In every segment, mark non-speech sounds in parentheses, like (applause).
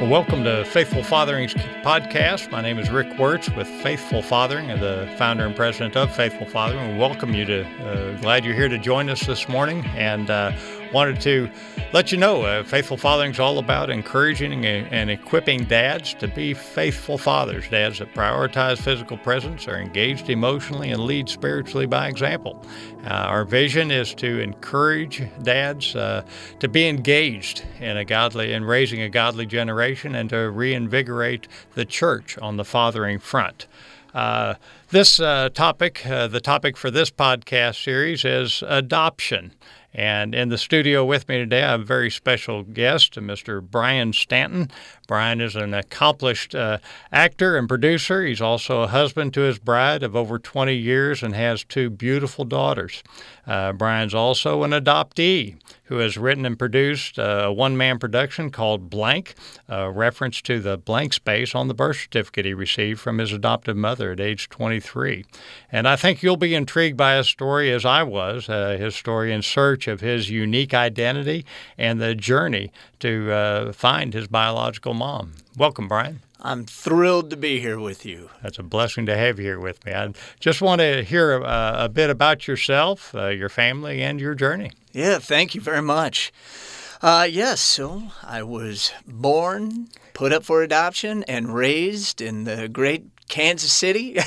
Well, welcome to Faithful Fatherings podcast. My name is Rick Wertz with Faithful Fathering, the founder and president of Faithful Fathering. We welcome you to. Uh, glad you're here to join us this morning, and uh, wanted to let you know uh, Faithful Fathering is all about encouraging and equipping dads to be faithful fathers, dads that prioritize physical presence, are engaged emotionally, and lead spiritually by example. Uh, our vision is to encourage dads uh, to be engaged in a godly in raising a godly generation and to reinvigorate the church on the fathering front. Uh, this uh, topic, uh, the topic for this podcast series, is adoption. And in the studio with me today, I have a very special guest, Mr. Brian Stanton. Brian is an accomplished uh, actor and producer. He's also a husband to his bride of over 20 years and has two beautiful daughters. Uh, Brian's also an adoptee who has written and produced uh, a one man production called Blank, a reference to the blank space on the birth certificate he received from his adoptive mother at age 23. And I think you'll be intrigued by his story as I was, uh, his story in search of his unique identity and the journey to uh, find his biological mom. Welcome, Brian. I'm thrilled to be here with you. That's a blessing to have you here with me. I just want to hear uh, a bit about yourself, uh, your family, and your journey. Yeah, thank you very much. Uh, yes, so I was born, put up for adoption, and raised in the great Kansas City.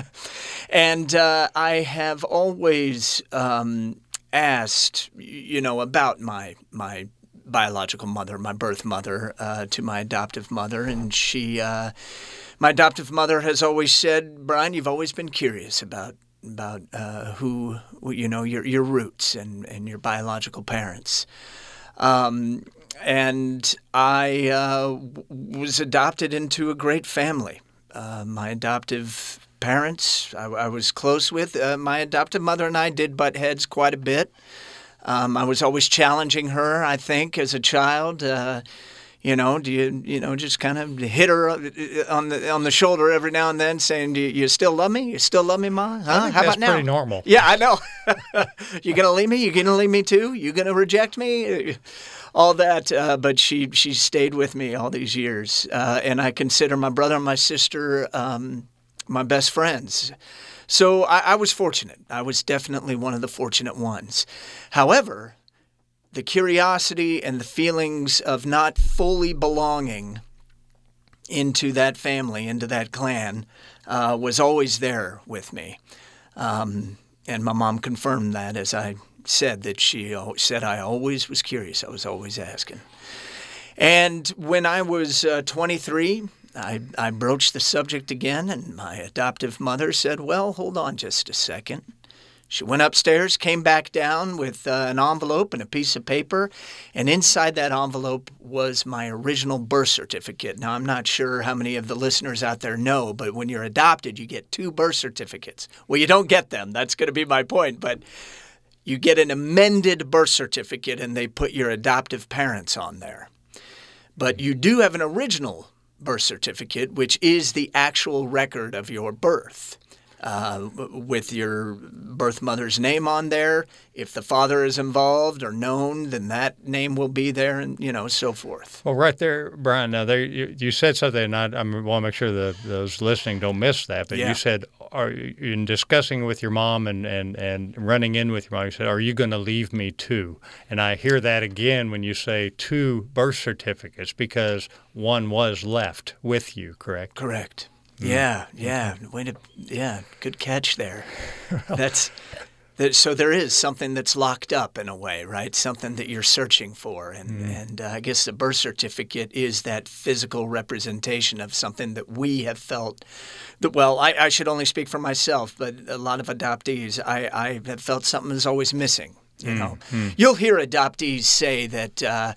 (laughs) and uh, I have always um, asked, you know, about my my biological mother, my birth mother, uh, to my adoptive mother, and she, uh, my adoptive mother, has always said, Brian, you've always been curious about about uh, who you know your your roots and and your biological parents. Um, and I uh, was adopted into a great family. Uh, my adoptive parents, I, I was close with. Uh, my adoptive mother and I did butt heads quite a bit. Um, I was always challenging her, I think, as a child. Uh, you know, do you you know just kind of hit her uh, on the on the shoulder every now and then, saying, "Do you, you still love me? You still love me, ma? Huh? How about now?" Pretty normal. Yeah, I know. (laughs) you gonna leave me? You gonna leave me too? You gonna reject me? All that, uh, but she she stayed with me all these years, uh, and I consider my brother and my sister um, my best friends. So I, I was fortunate. I was definitely one of the fortunate ones. However, the curiosity and the feelings of not fully belonging into that family, into that clan, uh, was always there with me. Um, and my mom confirmed that as I said that she said I always was curious. I was always asking. And when I was uh, 23, I, I broached the subject again, and my adoptive mother said, Well, hold on just a second. She went upstairs, came back down with uh, an envelope and a piece of paper, and inside that envelope was my original birth certificate. Now, I'm not sure how many of the listeners out there know, but when you're adopted, you get two birth certificates. Well, you don't get them. That's going to be my point. But you get an amended birth certificate, and they put your adoptive parents on there. But you do have an original birth certificate, which is the actual record of your birth. Uh, with your birth mother's name on there. If the father is involved or known, then that name will be there, and you know, so forth. Well, right there, Brian. Now, there you, you said something, and I, I want to make sure that those listening don't miss that. But yeah. you said, are in discussing with your mom and, and, and running in with your mom, you said, "Are you going to leave me too?" And I hear that again when you say two birth certificates because one was left with you. Correct. Correct. Mm. Yeah, yeah. Way to, yeah. Good catch there. (laughs) That's that, so there is something that's locked up in a way, right? Something that you're searching for, and mm. and uh, I guess the birth certificate is that physical representation of something that we have felt. That, well, I, I should only speak for myself, but a lot of adoptees, I, I have felt something is always missing. You mm. know, mm. you'll hear adoptees say that. Uh,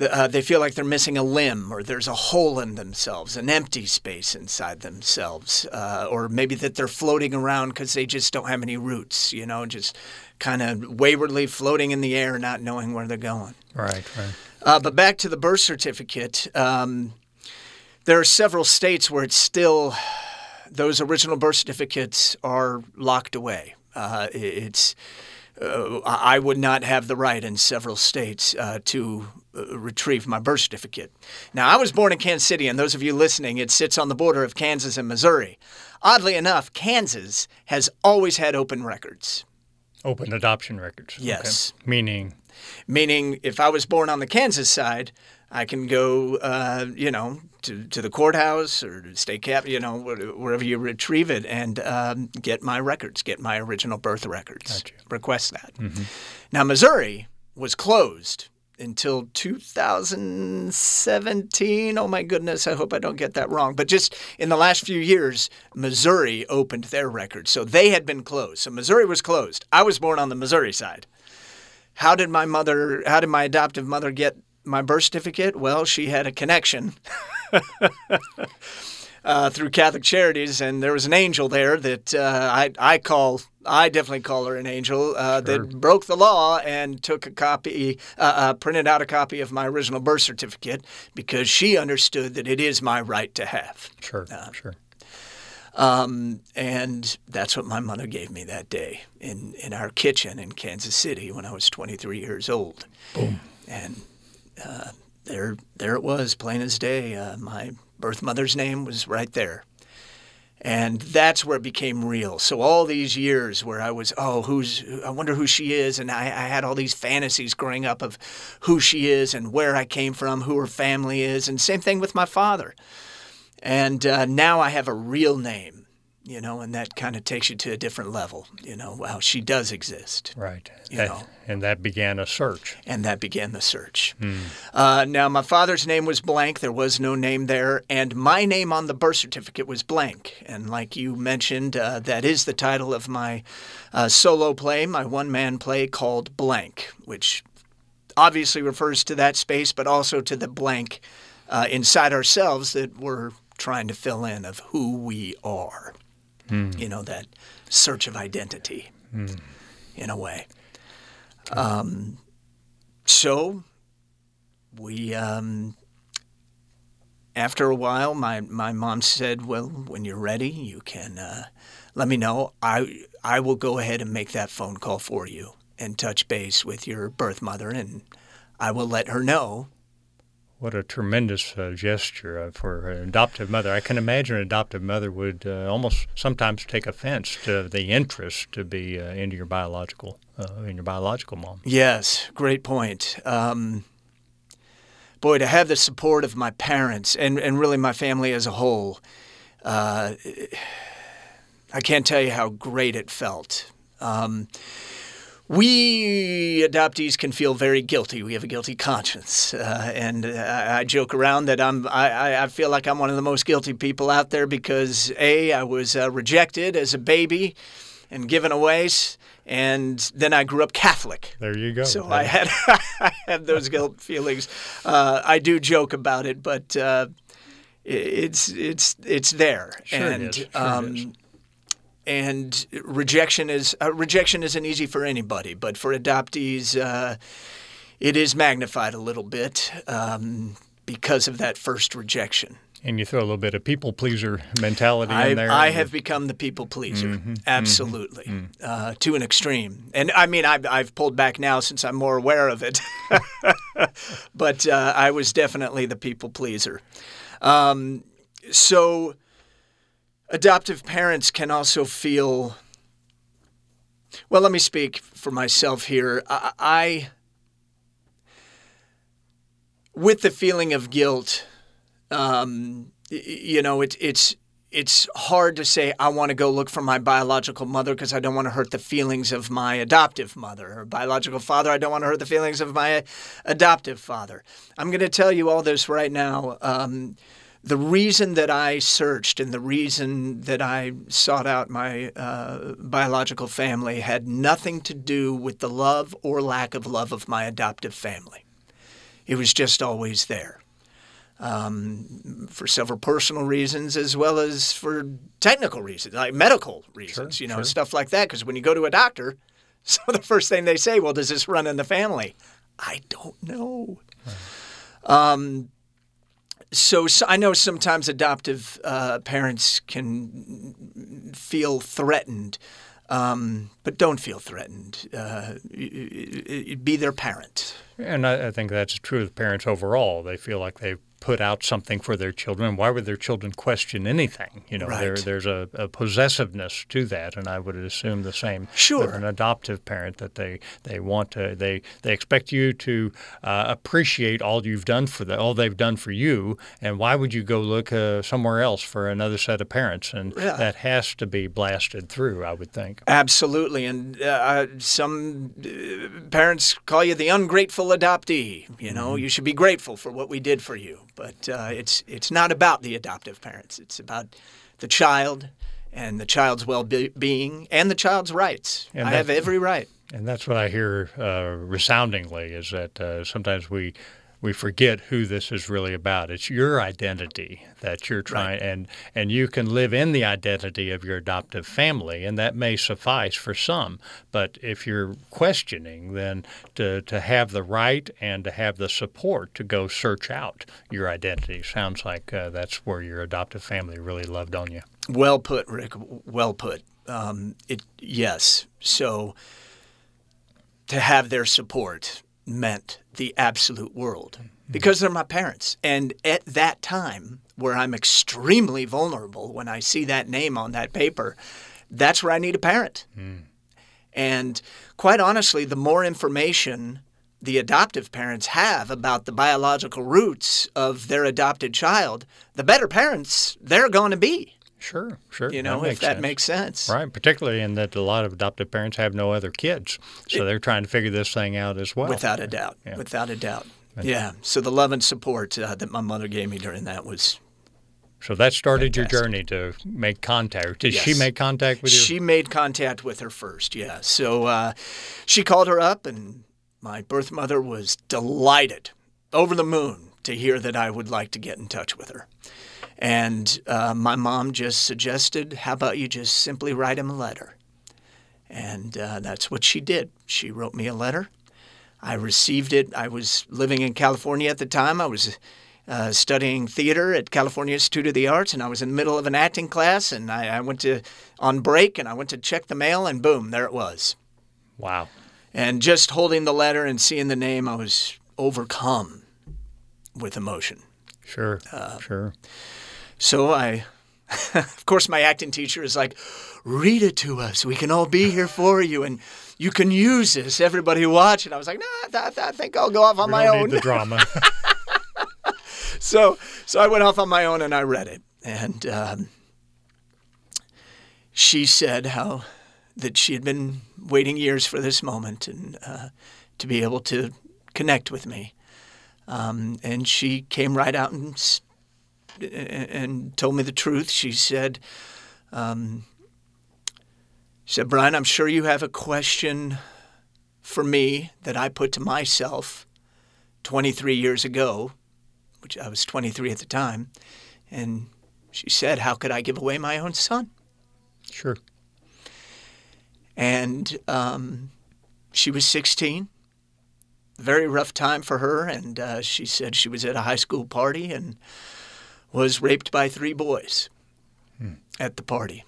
uh, they feel like they're missing a limb or there's a hole in themselves, an empty space inside themselves, uh, or maybe that they're floating around because they just don't have any roots, you know, just kind of waywardly floating in the air, not knowing where they're going. Right, right. Uh, but back to the birth certificate, um, there are several states where it's still, those original birth certificates are locked away. Uh, it's, uh, I would not have the right in several states uh, to uh, retrieve my birth certificate. Now, I was born in Kansas City, and those of you listening, it sits on the border of Kansas and Missouri. Oddly enough, Kansas has always had open records. Open adoption records. Yes. Okay. Meaning, Meaning, if I was born on the Kansas side, I can go, uh, you know, to, to the courthouse or to state cap, you know, wherever you retrieve it and um, get my records, get my original birth records. Gotcha. Request that. Now, Missouri was closed until 2017. Oh my goodness, I hope I don't get that wrong. But just in the last few years, Missouri opened their records. So they had been closed. So Missouri was closed. I was born on the Missouri side. How did my mother, how did my adoptive mother get my birth certificate? Well, she had a connection. (laughs) Uh, through Catholic Charities, and there was an angel there that uh, I I call I definitely call her an angel uh, that broke the law and took a copy, uh, uh, printed out a copy of my original birth certificate because she understood that it is my right to have. sure, sure. Um, and that's what my mother gave me that day in, in our kitchen in Kansas City when I was 23 years old. Boom. And uh, there, there it was, plain as day. Uh, my birth mother's name was right there. And that's where it became real. So all these years where I was, oh, who's, I wonder who she is, and I, I had all these fantasies growing up of who she is and where I came from, who her family is, and same thing with my father. And uh, now I have a real name, you know, and that kind of takes you to a different level. You know, wow, she does exist. Right. You That- know. and that began a search. And that began the search. Uh, now, my father's name was blank. There was no name there. And my name on the birth certificate was blank. And like you mentioned, uh, that is the title of my uh, solo play, my one man play called Blank, which obviously refers to that space, but also to the blank uh, inside ourselves that we're trying to fill in of who we are. You know, that search of identity in a way. Um, so we, um, after a while, my, my mom said, Well, when you're ready, you can uh, let me know. I, I will go ahead and make that phone call for you and touch base with your birth mother, and I will let her know What a tremendous uh, gesture uh, for an adoptive mother. I can imagine an adoptive mother would uh, almost sometimes take offense to the interest to be uh, into your biological, uh, in your biological mom. Yes, great point. Um, boy, to have the support of my parents and, and really my family as a whole, I can't tell you how great it felt. Um, we adoptees can feel very guilty. We have a guilty conscience, uh, and I, I joke around that I'm. I, I- feel like I'm one of the most guilty people out there because a I was uh, rejected as a baby and given away, and then I grew up Catholic. There you go. So I had (laughs) I had those guilt (laughs) feelings. Uh, I do joke about it, but uh, it's it's it's there, Sure and is. Sure um, is. And rejection is uh, rejection isn't easy for anybody, but for adoptees, uh, it is magnified a little bit um, because of that first rejection. and you throw a little bit of people pleaser mentality I, in there. I have become the people pleaser, absolutely, Uh, to an extreme. And I mean, I've, I've pulled back now since I'm more aware of it. (laughs) but uh, I was definitely the people pleaser. Um, so, adoptive parents can also feel. Well, let me speak for myself here. I, I with the feeling of guilt um, you know, it, it's it's hard to say I want to go look for my biological mother because I don't want to hurt the feelings of my adoptive mother or biological father. I don't want to hurt the feelings of my adoptive father. I'm going to tell you all this right now. Um, the reason that I searched and the reason that I sought out my uh, biological family had nothing to do with the love or lack of love of my adoptive family. It was just always there um, for several personal reasons as well as for technical reasons, like medical reasons, you know, sure. stuff like that. Because when you go to a doctor, (laughs) so the first thing they say, well, does this run in the family? I don't know. Um, so, so I know sometimes adoptive uh, parents can feel threatened, um, but don't feel threatened. Uh, be their parent. And I, I think that's true of parents overall. They feel like they've put out something for their children. Why would their children question anything? You know, Right. there, there's a, a possessiveness to that, and I would assume the same Sure. with an adoptive parent that they, they want to they they expect you to uh, appreciate all you've done for the all they've done for you, and why would you go look uh, somewhere else for another set of parents? And Yeah. that has to be blasted through, I would think. Absolutely, and uh, some uh, parents call you the ungrateful adoptee. You know, you should be grateful for what we did for you. But uh, it's it's not about the adoptive parents. It's about the child and the child's well-being and the child's rights. And I have every right. And that's what I hear uh, resoundingly is that uh, sometimes we we forget who this is really about. It's your identity that you're trying, and and you can live in the identity of your adoptive family, and that may suffice for some. But if you're questioning, then to to have the right and to have the support to go search out your identity sounds like uh, that's where your adoptive family really loved on you. Well put, Rick. Well put. Um, it yes. So to have their support meant the absolute world mm-hmm. because they're my parents, and at that time where I'm extremely vulnerable when I see that name on that paper, that's where I need a parent. Mm. And quite honestly, the more information the adoptive parents have about the biological roots of their adopted child, the better parents they're going to be. Sure, sure. You know, if that sense. makes sense. Right, particularly in that a lot of adoptive parents have no other kids, so they're trying to figure this thing out as well. Without a doubt. Yeah. Without a doubt. Yeah. So the love and support uh, that my mother gave me during that was. So that started Fantastic. your journey to make contact. Did she make contact with you? She made contact with her first, yeah. So uh, she called her up, and my birth mother was delighted, over the moon, to hear that I would like to get in touch with her. And uh, my mom just suggested, how about you just simply write him a letter? And uh, that's what she did. She wrote me a letter. I received it. I was living in California at the time. I was uh, studying theater at California Institute of the Arts, and I was in the middle of an acting class. And I, I went to on break, and I went to check the mail, and boom, there it was. wow. And just holding the letter and seeing the name, I was overcome with emotion. Sure, Uh, sure. So I, (laughs) of course, my acting teacher is like, read it to us. We can all be here for you, and you can use this. Everybody watch. And I was like, nah, I, I think I'll go off on We my don't own. need the drama. (laughs) so so I went off on my own and I read it, and um, she said how that she had been waiting years for this moment and uh, to be able to connect with me, um, and she came right out and and told me the truth. She said. Um, she said, Brian, I'm sure you have a question for me that I put to myself 23 years ago which I was 23 at the time, and she said, "How could I give away my own son?" sure. And um, she was 16. Very rough time for her, and uh, she said she was at a high school party and was raped by three boys at the party.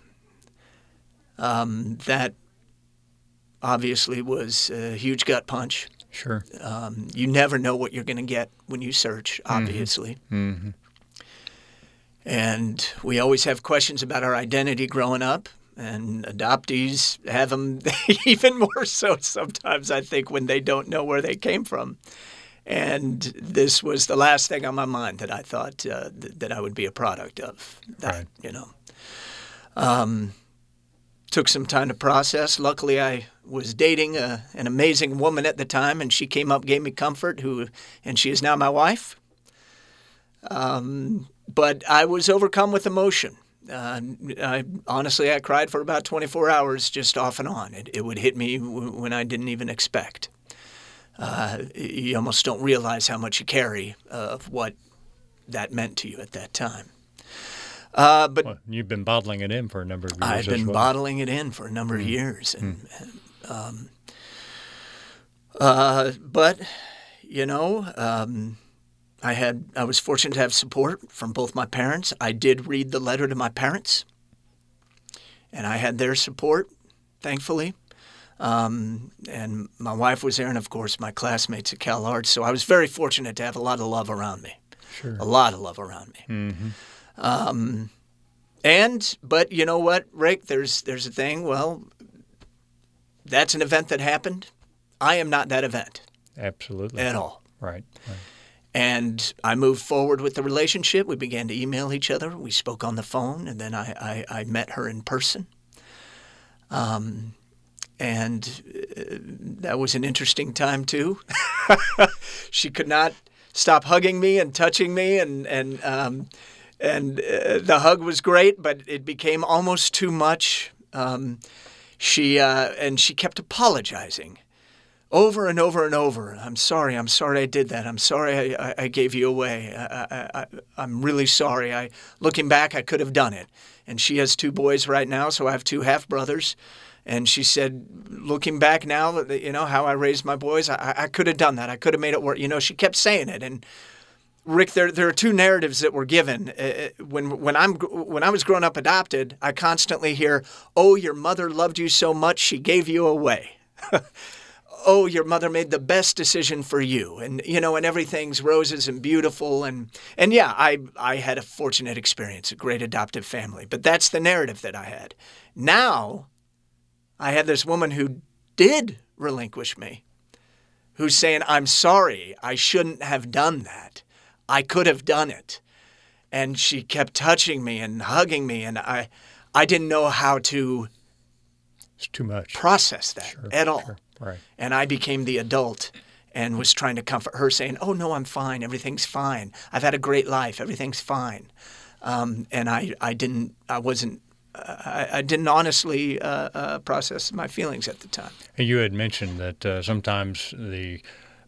Um, that obviously was a huge gut punch. Sure. Um, you never know what you're going to get when you search, obviously. hmm And we always have questions about our identity growing up, and adoptees have them (laughs) even more so sometimes, I think, when they don't know where they came from. And this was the last thing on my mind that I thought uh, th- that I would be a product of. That, Right. you know. Um, took some time to process. Luckily, I was dating a, an amazing woman at the time, and she came up, gave me comfort. Who, and she is now my wife. Um, but I was overcome with emotion. Uh, I honestly, I cried for about 24 hours, just off and on. It, it would hit me w- when I didn't even expect. Uh, you almost don't realize how much you carry of what that meant to you at that time. Uh, but Well, you've been bottling it in for a number of years. I've been well. bottling it in for a number of years, and, and, um, uh, but you know, um, I had I was fortunate to have support from both my parents. I did read the letter to my parents, and I had their support, thankfully. Um, and my wife was there, and of course, my classmates at Cal Arts. So I was very fortunate to have a lot of love around me. Sure. A lot of love around me. Mm-hmm. Um, and but you know what, Rick? There's there's a thing. Well, that's an event that happened. I am not that event Absolutely. at all. Right. right. And I moved forward with the relationship. We began to email each other. We spoke on the phone, and then I, I, I met her in person. Um, and uh, that was an interesting time too. (laughs) she could not stop hugging me and touching me, and and um, and uh, the hug was great, but it became almost too much. Um, she uh, and she kept apologizing over and over and over. I'm sorry. I'm sorry I did that. I'm sorry I, I, I gave you away. I, I, am really sorry. I looking back, I could have done it. And she has two boys right now, so I have two half brothers. And she said, looking back now, you know how I raised my boys, I, I could have done that. I could have made it work. You know, she kept saying it, and Rick, there there are two narratives that were given. Uh, when when I'm when I was growing up adopted, I constantly hear, "Oh, your mother loved you so much she gave you away." (laughs) oh, your mother made the best decision for you, and you know, and everything's roses and beautiful, and and yeah, I I had a fortunate experience, a great adoptive family, but that's the narrative that I had. Now, I had this woman who did relinquish me, who's saying, "I'm sorry, I shouldn't have done that." I could have done it. And she kept touching me and hugging me, and I, I didn't know how to. It's too much. Process that sure, at all. Sure. Right. And I became the adult and was trying to comfort her, saying, "Oh no, I'm fine. Everything's fine. I've had a great life. Everything's fine." Um, and I, I didn't, I wasn't I, I, didn't honestly uh, uh, process my feelings at the time. You had mentioned that uh, sometimes the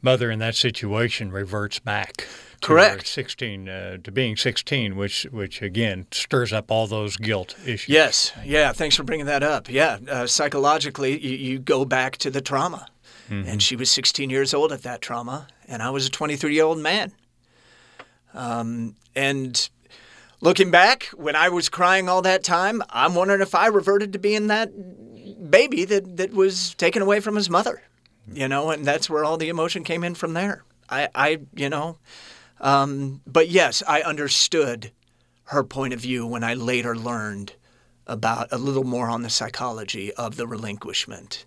mother in that situation reverts back. Correct. 16 uh, to being 16, which which again stirs up all those guilt issues. Yes. Yeah. Thanks for bringing that up. Yeah. Uh, psychologically, you, you, go back to the trauma, mm-hmm. and she was 16 years old at that trauma, and I was a 23 year old man. Um, and looking back, when I was crying all that time, I'm wondering if I reverted to being that baby that that was taken away from his mother. You know, and that's where all the emotion came in from there. I, I you know. Um, but yes, I understood her point of view when I later learned about a little more on the psychology of the relinquishment.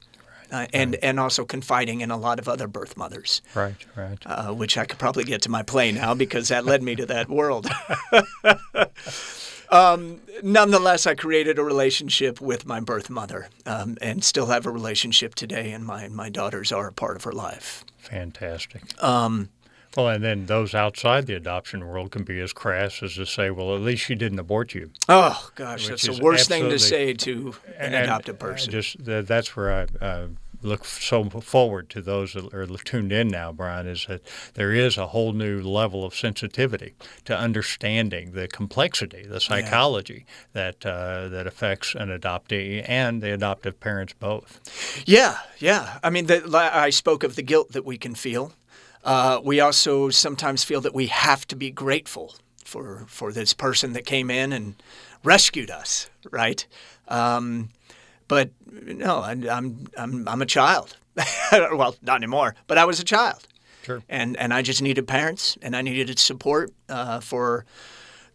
Uh, and right. and also confiding in a lot of other birth mothers. Right, right. Uh, which I could probably get to my play now because that led me to that world. (laughs) um, nonetheless, I created a relationship with my birth mother, um, and still have a relationship today. And my my daughters are a part of her life. Fantastic. Um, well, and then those outside the adoption world can be as crass as to say, well, at least she didn't abort you. Oh, gosh, that's the worst thing to say to an adopted person. Just that's where I uh, look so forward to those that are tuned in now, Brian, is that there is a whole new level of sensitivity to understanding the complexity, the psychology yeah. that uh, that affects an adoptee and the adoptive parents both. Yeah, yeah. I mean, the, I spoke of the guilt that we can feel uh, we also sometimes feel that we have to be grateful for for this person that came in and rescued us, right? Um, but no, I, I'm I'm I'm a child. (laughs) well, not anymore, but I was a child. Sure. And and I just needed parents, and I needed support uh, for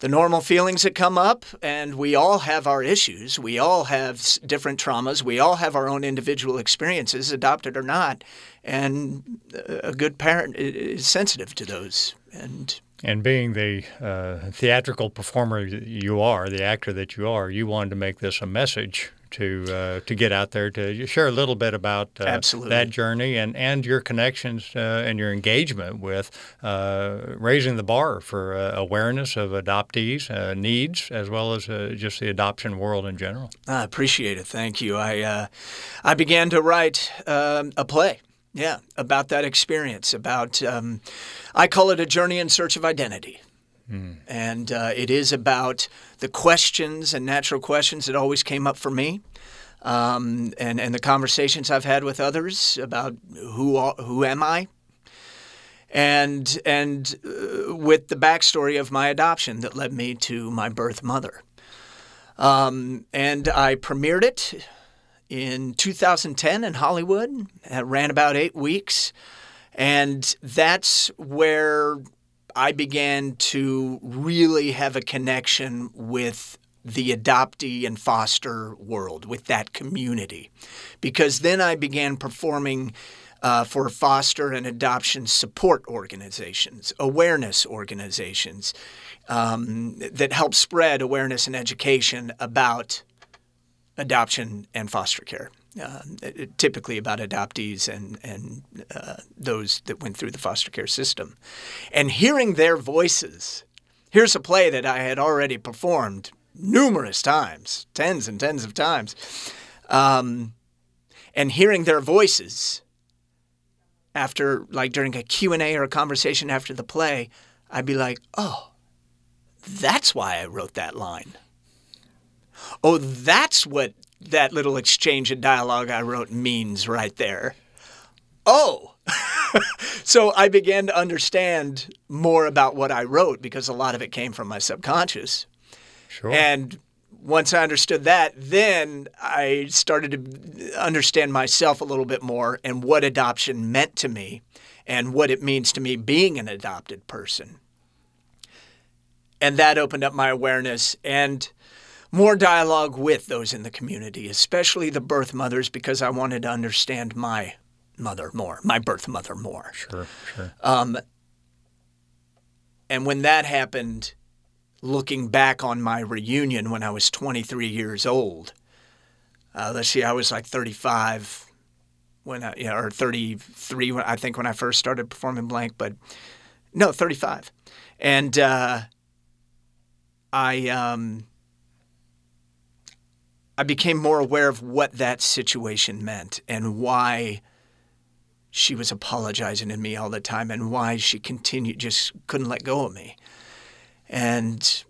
the normal feelings that come up, and we all have our issues. We all have different traumas. We all have our own individual experiences, adopted or not. And a good parent is sensitive to those. And and being the uh, theatrical performer you are, the actor that you are, you wanted to make this a message to uh, to get out there to share a little bit about uh, that journey and, and your connections uh, and your engagement with uh, raising the bar for uh, awareness of adoptees' uh, needs as well as just the adoption world in general. I appreciate it. Thank you. I I began to write um, a play. Yeah, about that experience. About um, I call it a journey in search of identity. Mm. And uh, it is about the questions and natural questions that always came up for me. Um, and, and the conversations I've had with others about who, who am I? And, and uh, with the backstory of my adoption that led me to my birth mother. Um, and I premiered it in 2010 in Hollywood. It ran about eight weeks. And that's where I began to really have a connection with the adoptee and foster world, with that community. Because then I began performing uh, for foster and adoption support organizations, awareness organizations um, that help spread awareness and education about adoption and foster care. Uh, typically about adoptees and and uh, those that went through the foster care system, and hearing their voices. Here's a play that I had already performed numerous times, tens and tens of times, um, and hearing their voices after, like during a Q and A or a conversation after the play, I'd be like, "Oh, that's why I wrote that line." Oh, that's what that little exchange and dialogue I wrote means right there. Oh, (laughs) so I began to understand more about what I wrote because a lot of it came from my subconscious. Sure. And once I understood that, then I started to understand myself a little bit more and what adoption meant to me and what it means to me being an adopted person. And that opened up my awareness and more dialogue with those in the community, especially the birth mothers, because I wanted to understand my mother more, my birth mother more. Sure, sure. Um, and when that happened, looking back on my reunion when I was 23 years old, uh, let's see, I was like 35 when I, you know, or 33, when, I think, when I first started performing blank, but no, 35. And uh, I, um, I became more aware of what that situation meant and why she was apologizing to me all the time and why she continued just couldn't let go of me. And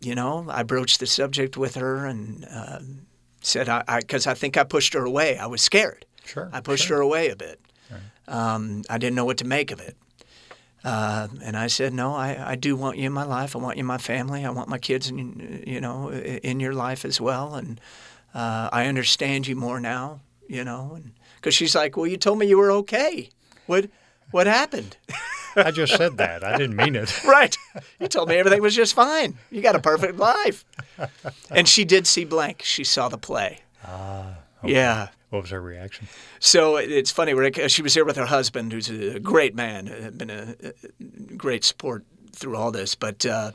you know, I broached the subject with her and uh, said I because I, I, think I pushed her away. I was scared. Sure. I pushed sure. her away a bit. Right. Um, I didn't know what to make of it. Uh, and I said, no, I, I do want you in my life. I want you in my family. I want my kids, in, you know, in your life as well. And uh, I understand you more now, you know, and because she's like, well, you told me you were okay. What, what happened? I just said that. I didn't mean it. (laughs) right. You told me everything was just fine. You got a perfect life. And she did see blank. She saw the play. Ah. Okay. Yeah. What was her reaction? So it's funny. Rick, she was here with her husband, who's a great man, been a, great support through all this. But uh,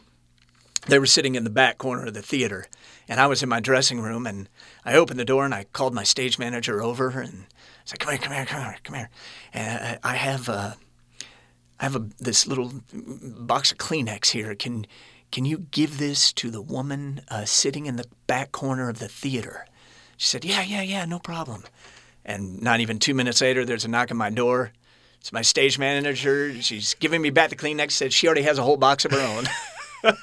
they were sitting in the back corner of the theater, and I was in my dressing room, and I opened the door and I called my stage manager over and I said, "Come here, come here, come here, come here." And I have uh, I have a, this little box of Kleenex here. Can can you give this to the woman uh, sitting in the back corner of the theater? She said, "Yeah, yeah, yeah, no problem." And not even two minutes later, there's a knock on my door. It's my stage manager. She's giving me back the Kleenex. Said she already has a whole box of her own. (laughs)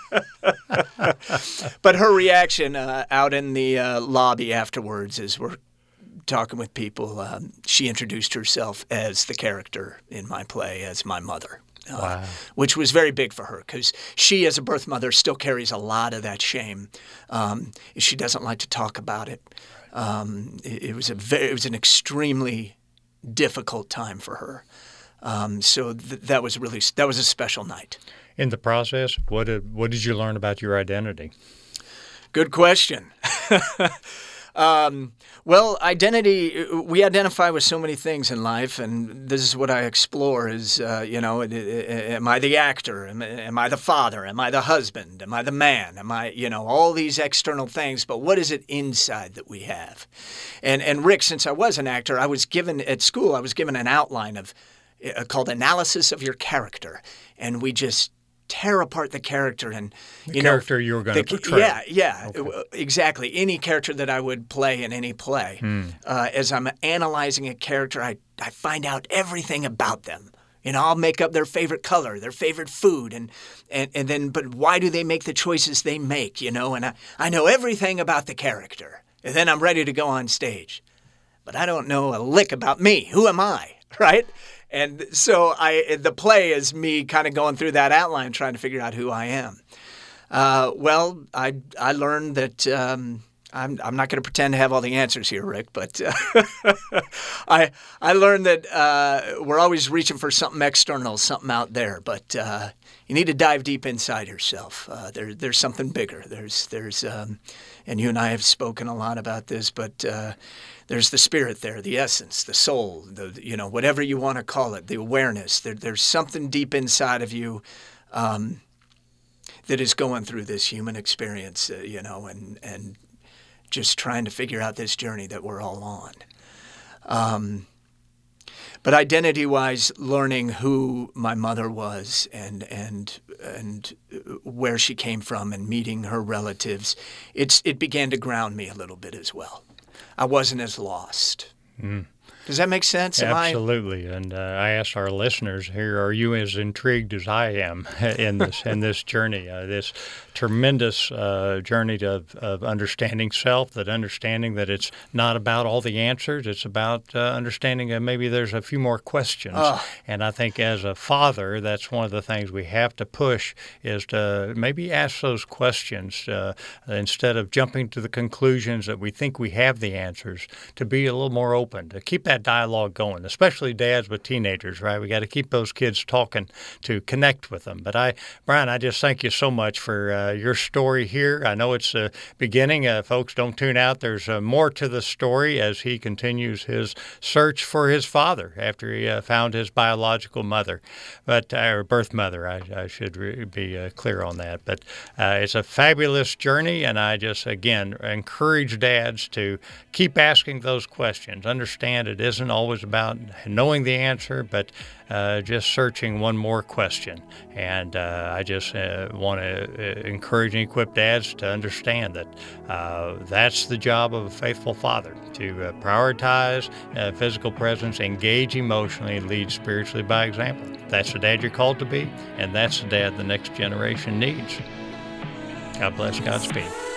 but her reaction uh, out in the uh, lobby afterwards as we're talking with people, um, she introduced herself as the character in my play as my mother. Uh, wow. Which was very big for her because she, as a birth mother, still carries a lot of that shame. Um, she doesn't like to talk about it. Um, it, it, was a very, it was an extremely difficult time for her. Um, so th- that was really that was a special night in the process, what did, what did you learn about your identity? Good question. (laughs) um, well, identity, we identify with so many things in life, and this is what I explore is, uh, you know, am I the actor? Am, am, I the father? Am I the husband? Am I the man? Am I, you know, all these external things, but what is it inside that we have? And, and Rick, since I was an actor, I was given, at school, I was given an outline of, uh, called Analysis of Your Character. And we just tear apart the character and the you character know, you were going to portray. Yeah, yeah, okay. exactly. Any character that I would play in any play, hmm. uh, as I'm analyzing a character, I I find out everything about them. You know, I'll make up their favorite color, their favorite food, and, and, and then, but why do they make the choices they make, you know? And I, I know everything about the character. And then I'm ready to go on stage. But I don't know a lick about me. Who am I, (laughs) right? And so I, the play is me kind of going through that outline, trying to figure out who I am. Uh, well, I, I learned that um, I'm, I'm not going to pretend to have all the answers here, Rick, but uh, (laughs) I I learned that uh, we're always reaching for something external, something out there, but uh, you need to dive deep inside yourself. Uh, there, there's something bigger. There's there's um, and you and I have spoken a lot about this, but uh, there's the spirit there, the essence, the soul, the you know whatever you want to call it, the awareness. There, there's something deep inside of you. Um, that is going through this human experience, uh, you know, and and just trying to figure out this journey that we're all on. Um, but identity-wise, learning who my mother was and and and where she came from and meeting her relatives, it's it began to ground me a little bit as well. I wasn't as lost. Mm. Does that make sense? Am Absolutely. I... And uh, I ask our listeners here: Are you as intrigued as I am (laughs) in this in this journey? Uh, this tremendous uh, journey of, of understanding self. That understanding that it's not about all the answers. It's about uh, understanding that maybe there's a few more questions. And I think as a father, that's one of the things we have to push is to maybe ask those questions uh, instead of jumping to the conclusions that we think we have the answers. To be a little more open. To keep that that dialogue going, especially dads with teenagers, right? We got to keep those kids talking to connect with them. But I, Brian, I just thank you so much for uh, your story here. I know it's a beginning. Uh, folks, don't tune out. There's uh, more to the story as he continues his search for his father after he uh, found his biological mother, but uh, or birth mother. I, I should re- be uh, clear on that. But it's a fabulous journey, and I just again encourage dads to keep asking those questions. Understand it isn't always about knowing the answer, but uh, just searching one more question. And uh, I just uh, want to uh, encourage and equip dads to understand that uh, that's the job of a faithful father to uh, prioritize physical presence, engage emotionally, lead spiritually by example. That's the dad you're called to be, and that's the dad the next generation needs. God bless, Godspeed.